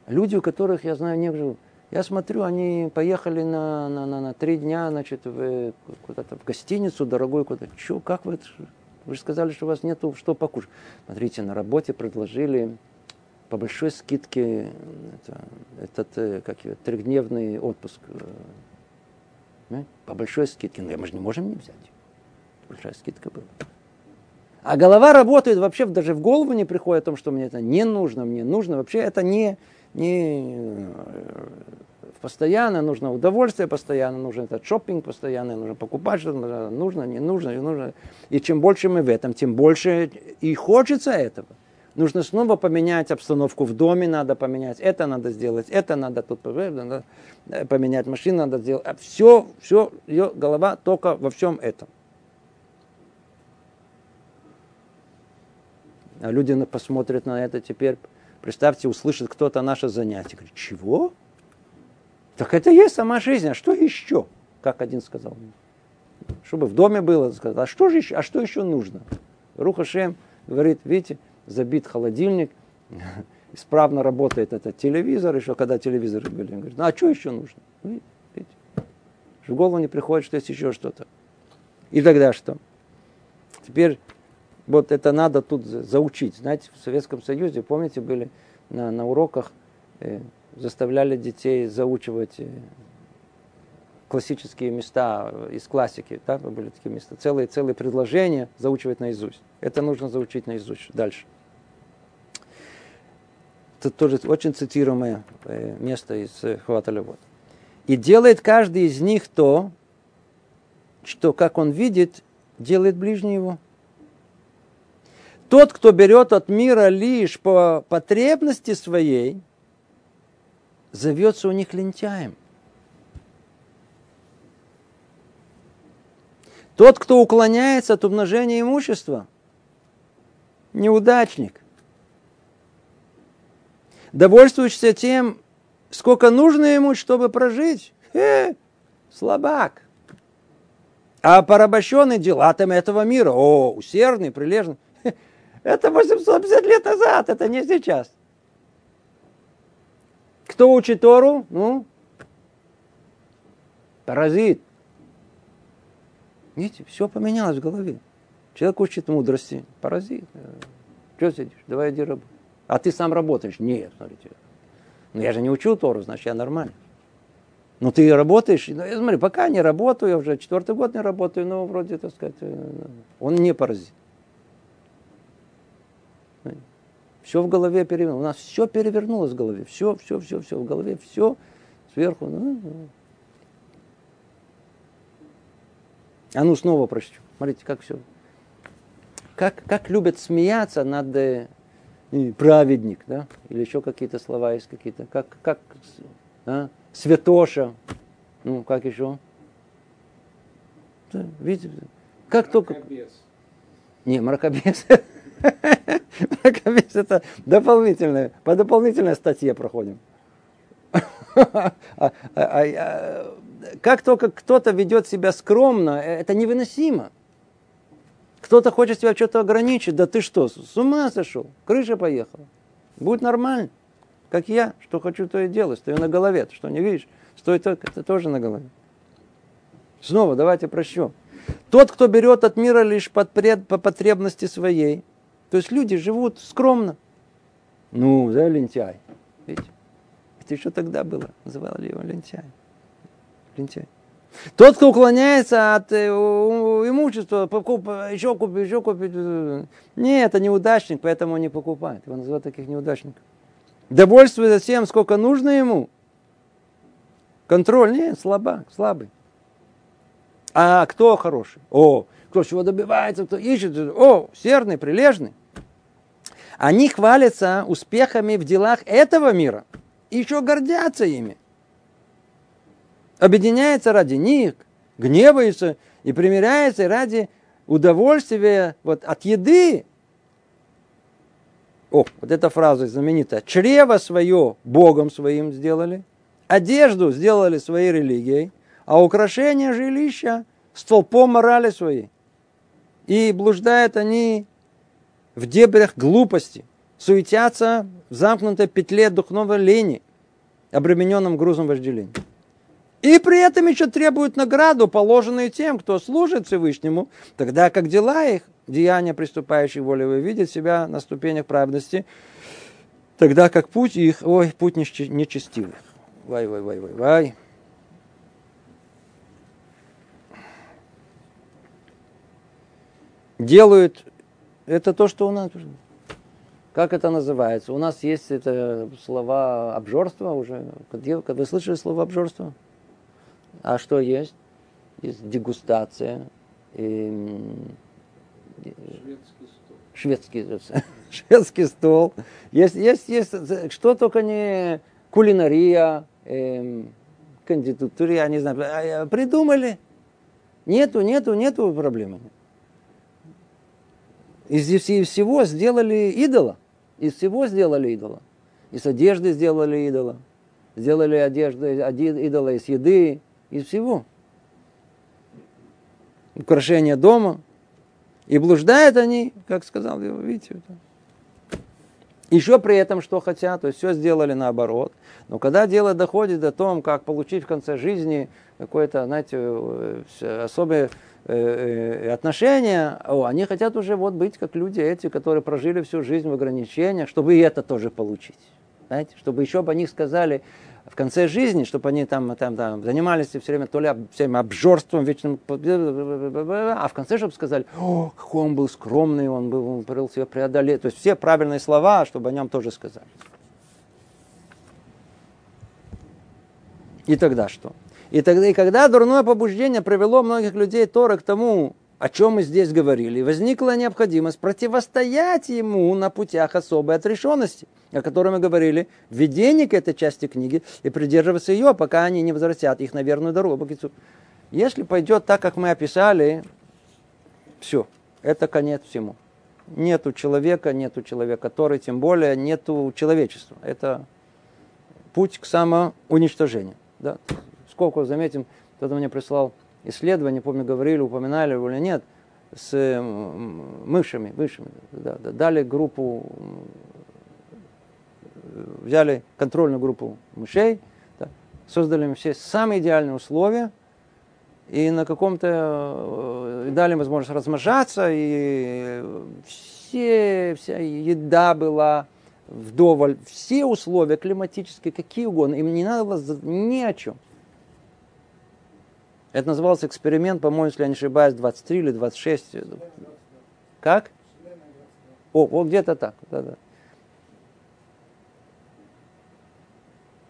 Speaker 1: Люди, у которых, я знаю, некоторые, я смотрю, они поехали на, на, на, на три дня, значит, в, куда-то в гостиницу, дорогой куда-то. Че, как вы, вы же сказали, что у вас нету что покушать. Смотрите, на работе предложили по большой скидке это, этот, э, как его, трехдневный отпуск. Э, по большой скидке. Но мы же не можем не взять. Большая скидка была. А голова работает, вообще даже в голову не приходит о том, что мне это не нужно, мне нужно. Вообще это не, не э, постоянно нужно удовольствие, постоянно нужен этот шопинг, постоянно нужно покупать что-то, нужно, не нужно, не нужно. И чем больше мы в этом, тем больше и хочется этого. Нужно снова поменять обстановку в доме, надо поменять это, надо сделать это, надо тут надо э, поменять машину, надо сделать. Все, все, ее голова только во всем этом. А люди посмотрят на это теперь, представьте, услышит кто-то наше занятие. Говорит, чего? Так это и есть сама жизнь, а что еще? Как один сказал. Чтобы в доме было, сказал, а что же еще, а что еще нужно? Руха Шем говорит, видите, забит холодильник, исправно работает этот телевизор, еще когда телевизоры были. Он говорит, ну а что еще нужно? Видите? В голову не приходит, что есть еще что-то. И тогда что? Теперь вот это надо тут заучить. Знаете, в Советском Союзе, помните, были на, на уроках, э, заставляли детей заучивать э, классические места из классики, да, были такие места, целые, целые предложения заучивать наизусть. Это нужно заучить наизусть дальше. Это тоже очень цитируемое э, место из э, Хваталя вот. И делает каждый из них то, что, как он видит, делает ближний его. Тот, кто берет от мира лишь по потребности своей, зовется у них лентяем. Тот, кто уклоняется от умножения имущества, неудачник довольствуешься тем, сколько нужно ему, чтобы прожить. Э, слабак. А порабощенный делатами этого мира, о, усердный, прилежный, это 850 лет назад, это не сейчас. Кто учит Тору? Ну, паразит. Видите, все поменялось в голове. Человек учит мудрости, паразит. Что сидишь? Давай иди работай. А ты сам работаешь? Нет, смотрите. Ну я же не учу Тору, значит я нормально. Ну ты работаешь, ну, смотри, пока не работаю, я уже четвертый год не работаю, но вроде, так сказать, э, он не паразит. Все в голове перевернулось. У нас все перевернулось в голове. Все, все, все, все в голове, все сверху. Ну, ну. А ну снова прочту. Смотрите, как все. Как, как любят смеяться над э, праведник, да? Или еще какие-то слова есть какие-то. Как, как а? святоша. Ну, как еще? Да, видите, как
Speaker 2: мракобес.
Speaker 1: только... Не, мракобес. Мракобес это дополнительное, по дополнительной статье проходим. А, а, а, как только кто-то ведет себя скромно, э, это невыносимо. Кто-то хочет тебя что-то ограничить, да ты что, с ума сошел, крыша поехала. Будет нормально, как я, что хочу, то и делаю, стою на голове, ты что не видишь, стой только, это тоже на голове. Снова давайте прощу. Тот, кто берет от мира лишь под пред, по потребности своей, то есть люди живут скромно. Ну, да, лентяй. Видите? Это еще тогда было. Называли его лентяй. Лентяй. Тот, кто уклоняется от э, имущества, покуп, еще купить, еще купить. Э, нет, это неудачник, поэтому он не покупает. Его называют таких неудачников. Довольствуется тем, сколько нужно ему. Контроль, нет, слабак, слабый. А кто хороший? О, кто чего добивается, кто ищет. О, серный, прилежный. Они хвалятся успехами в делах этого мира. И еще гордятся ими. Объединяется ради них, гневаются и примиряется ради удовольствия вот, от еды. О, вот эта фраза знаменитая. Чрево свое Богом своим сделали, одежду сделали своей религией, а украшение жилища столпом морали своей. И блуждают они в дебрях глупости, суетятся в замкнутой петле духовной лени, обремененном грузом вожделения. И при этом еще требуют награду, положенную тем, кто служит Всевышнему, тогда как дела их, деяния, приступающие волевые, видят себя на ступенях праведности, тогда как путь их, ой, путь нечестивых. Вай, Делают, это то, что у нас, как это называется? У нас есть это слова обжорства уже. Вы слышали слово обжорство? А что есть? Есть дегустация. И... Шведский стол. Шведский, шведский стол. Есть, есть, есть, что только не кулинария, эм, кандидатура, я не знаю, а, а, придумали. Нету, нету, нету проблемы. Из всего сделали идола. Из всего сделали идола. Из одежды сделали идола. Сделали одежду, идола из еды, из всего. Украшение дома. И блуждают они, как сказал, видите, еще при этом что хотят, то есть все сделали наоборот. Но когда дело доходит до того, как получить в конце жизни какое-то, знаете, э, особое отношения, о, они хотят уже вот быть как люди эти, которые прожили всю жизнь в ограничениях, чтобы и это тоже получить. Знаете, чтобы еще бы они сказали, в конце жизни, чтобы они там, там, там занимались все время то ли всем обжорством, вечным, а в конце, чтобы сказали, о, какой он был скромный, он был, он себя преодолеть. То есть все правильные слова, чтобы о нем тоже сказали. И тогда что? И тогда, и когда дурное побуждение привело многих людей Тора к тому, о чем мы здесь говорили, возникла необходимость противостоять ему на путях особой отрешенности, о которой мы говорили, введение к этой части книги и придерживаться ее, пока они не возвратят их на верную дорогу. Если пойдет так, как мы описали, все, это конец всему. Нету человека, нету человека, который, тем более, нету человечества. Это путь к самоуничтожению. Да? Сколько, заметим, кто-то мне прислал исследования, помню, говорили, упоминали или нет, с мышами, мышами. Да, да, дали группу, взяли контрольную группу мышей, да, создали им все самые идеальные условия, и на каком-то э, дали возможность размножаться, и все, вся еда была вдоволь, все условия климатические, какие угодно, им не надо было ни о чем. Это назывался эксперимент, по-моему, если я не ошибаюсь, 23 или 26. Как? О, вот где-то так. Да, да.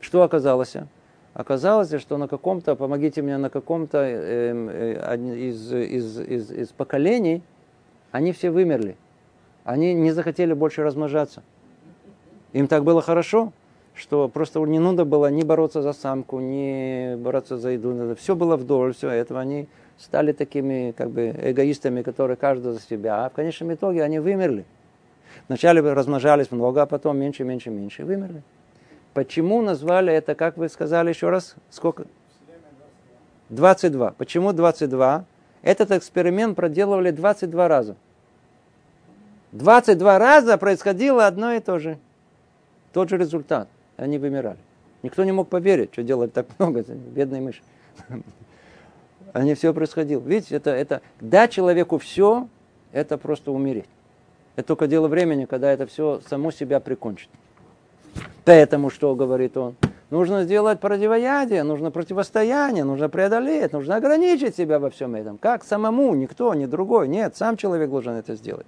Speaker 1: Что оказалось? Оказалось, что на каком-то, помогите мне, на каком-то э, э, из, из, из, из поколений они все вымерли. Они не захотели больше размножаться. Им так было хорошо что просто не нужно было ни бороться за самку, ни бороться за еду. Все было вдоль, все этого. Они стали такими как бы эгоистами, которые каждый за себя. А в конечном итоге они вымерли. Вначале размножались много, а потом меньше, меньше, меньше. Вымерли. Почему назвали это, как вы сказали еще раз, сколько? 22. Почему 22? Этот эксперимент проделывали 22 раза. 22 раза происходило одно и то же. Тот же результат они вымирали. Никто не мог поверить, что делать так много, бедные мыши. Они все происходило. Видите, это, это, дать человеку все, это просто умереть. Это только дело времени, когда это все само себя прикончит. Поэтому, что говорит он? Нужно сделать противоядие, нужно противостояние, нужно преодолеть, нужно ограничить себя во всем этом. Как самому, никто, ни другой. Нет, сам человек должен это сделать.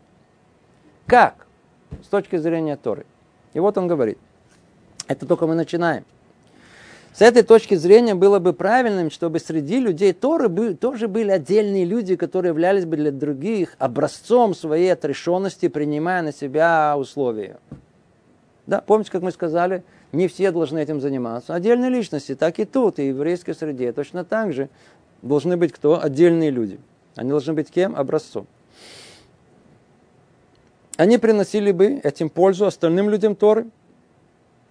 Speaker 1: Как? С точки зрения Торы. И вот он говорит. Это только мы начинаем. С этой точки зрения было бы правильным, чтобы среди людей Торы бы, тоже были отдельные люди, которые являлись бы для других образцом своей отрешенности, принимая на себя условия. Да, помните, как мы сказали, не все должны этим заниматься. Отдельные личности, так и тут, и в еврейской среде точно так же должны быть кто? Отдельные люди. Они должны быть кем? Образцом. Они приносили бы этим пользу остальным людям Торы –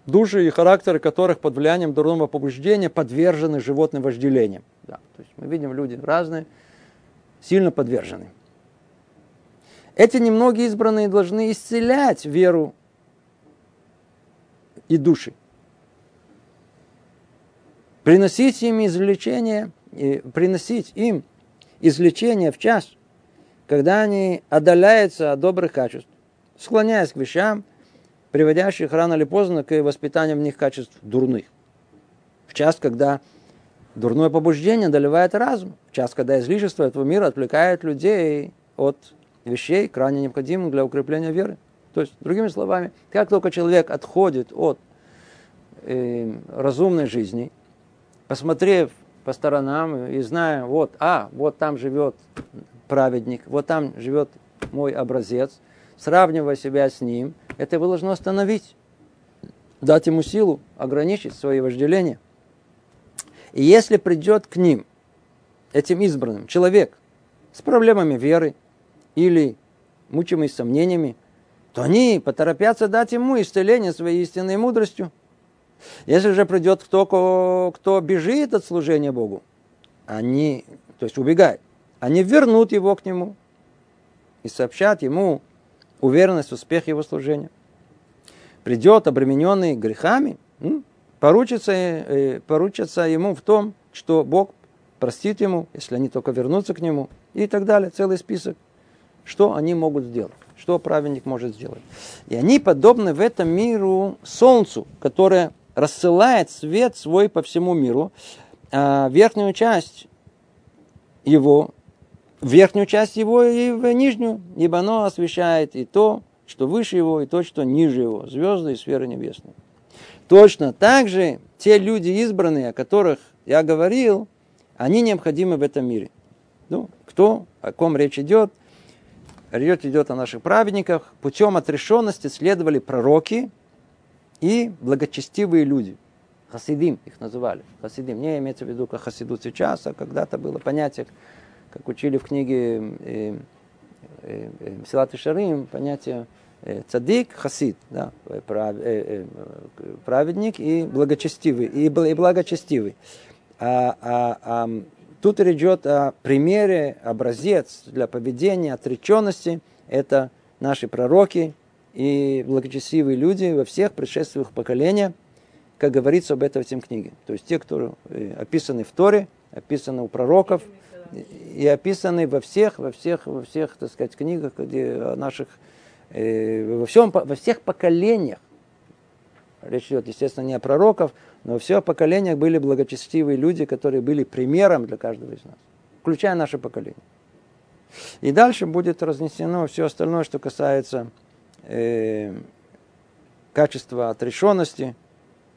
Speaker 1: души и характеры которых под влиянием дурного побуждения подвержены животным вожделениям. Да, то есть мы видим люди разные, сильно подвержены. Эти немногие избранные должны исцелять веру и души. Приносить им извлечение, приносить им извлечение в час, когда они отдаляются от добрых качеств, склоняясь к вещам, приводящих рано или поздно к воспитанию в них качеств дурных. В час, когда дурное побуждение доливает разум, в час, когда излишество этого мира отвлекает людей от вещей, крайне необходимых для укрепления веры. То есть, другими словами, как только человек отходит от э, разумной жизни, посмотрев по сторонам и зная, вот, а, вот там живет праведник, вот там живет мой образец, сравнивая себя с ним, это его должно остановить, дать ему силу, ограничить свои вожделения. И если придет к ним, этим избранным, человек с проблемами веры или мучимый сомнениями, то они поторопятся дать ему исцеление своей истинной мудростью. Если же придет кто, кто бежит от служения Богу, они, то есть убегает, они вернут его к нему и сообщат ему уверенность в успех его служения. Придет обремененный грехами, поручится, э, поручится ему в том, что Бог простит ему, если они только вернутся к нему, и так далее, целый список, что они могут сделать что праведник может сделать. И они подобны в этом миру солнцу, которое рассылает свет свой по всему миру, а верхнюю часть его, верхнюю часть его и в нижнюю, ибо оно освещает и то, что выше его, и то, что ниже его, звезды и сферы небесные. Точно так же те люди избранные, о которых я говорил, они необходимы в этом мире. Ну, кто, о ком речь идет – речь идет о наших праведниках, путем отрешенности следовали пророки и благочестивые люди. Хасидим их называли. Хасидим. Не имеется в виду, как хасиду сейчас, а когда-то было понятие, как учили в книге э, э, э, Шарим, понятие э, цадик, хасид, да, э, праведник и благочестивый. И, и благочестивый. А, а, а Тут речь идет о примере, образец для поведения, отреченности. Это наши пророки и благочестивые люди во всех предшествующих поколениях, как говорится об этом в этом книге. То есть те, кто описаны в Торе, описаны у пророков и описаны во всех, во всех, во всех, так сказать, книгах, где наших, э, во, всем, во всех поколениях. Речь идет, естественно, не о пророках, но во всех поколениях были благочестивые люди, которые были примером для каждого из нас, включая наше поколение. И дальше будет разнесено все остальное, что касается э, качества отрешенности.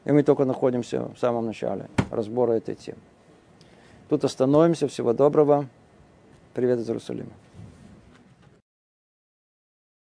Speaker 1: И мы только находимся в самом начале разбора этой темы. Тут остановимся. Всего доброго. Привет из Иерусалима.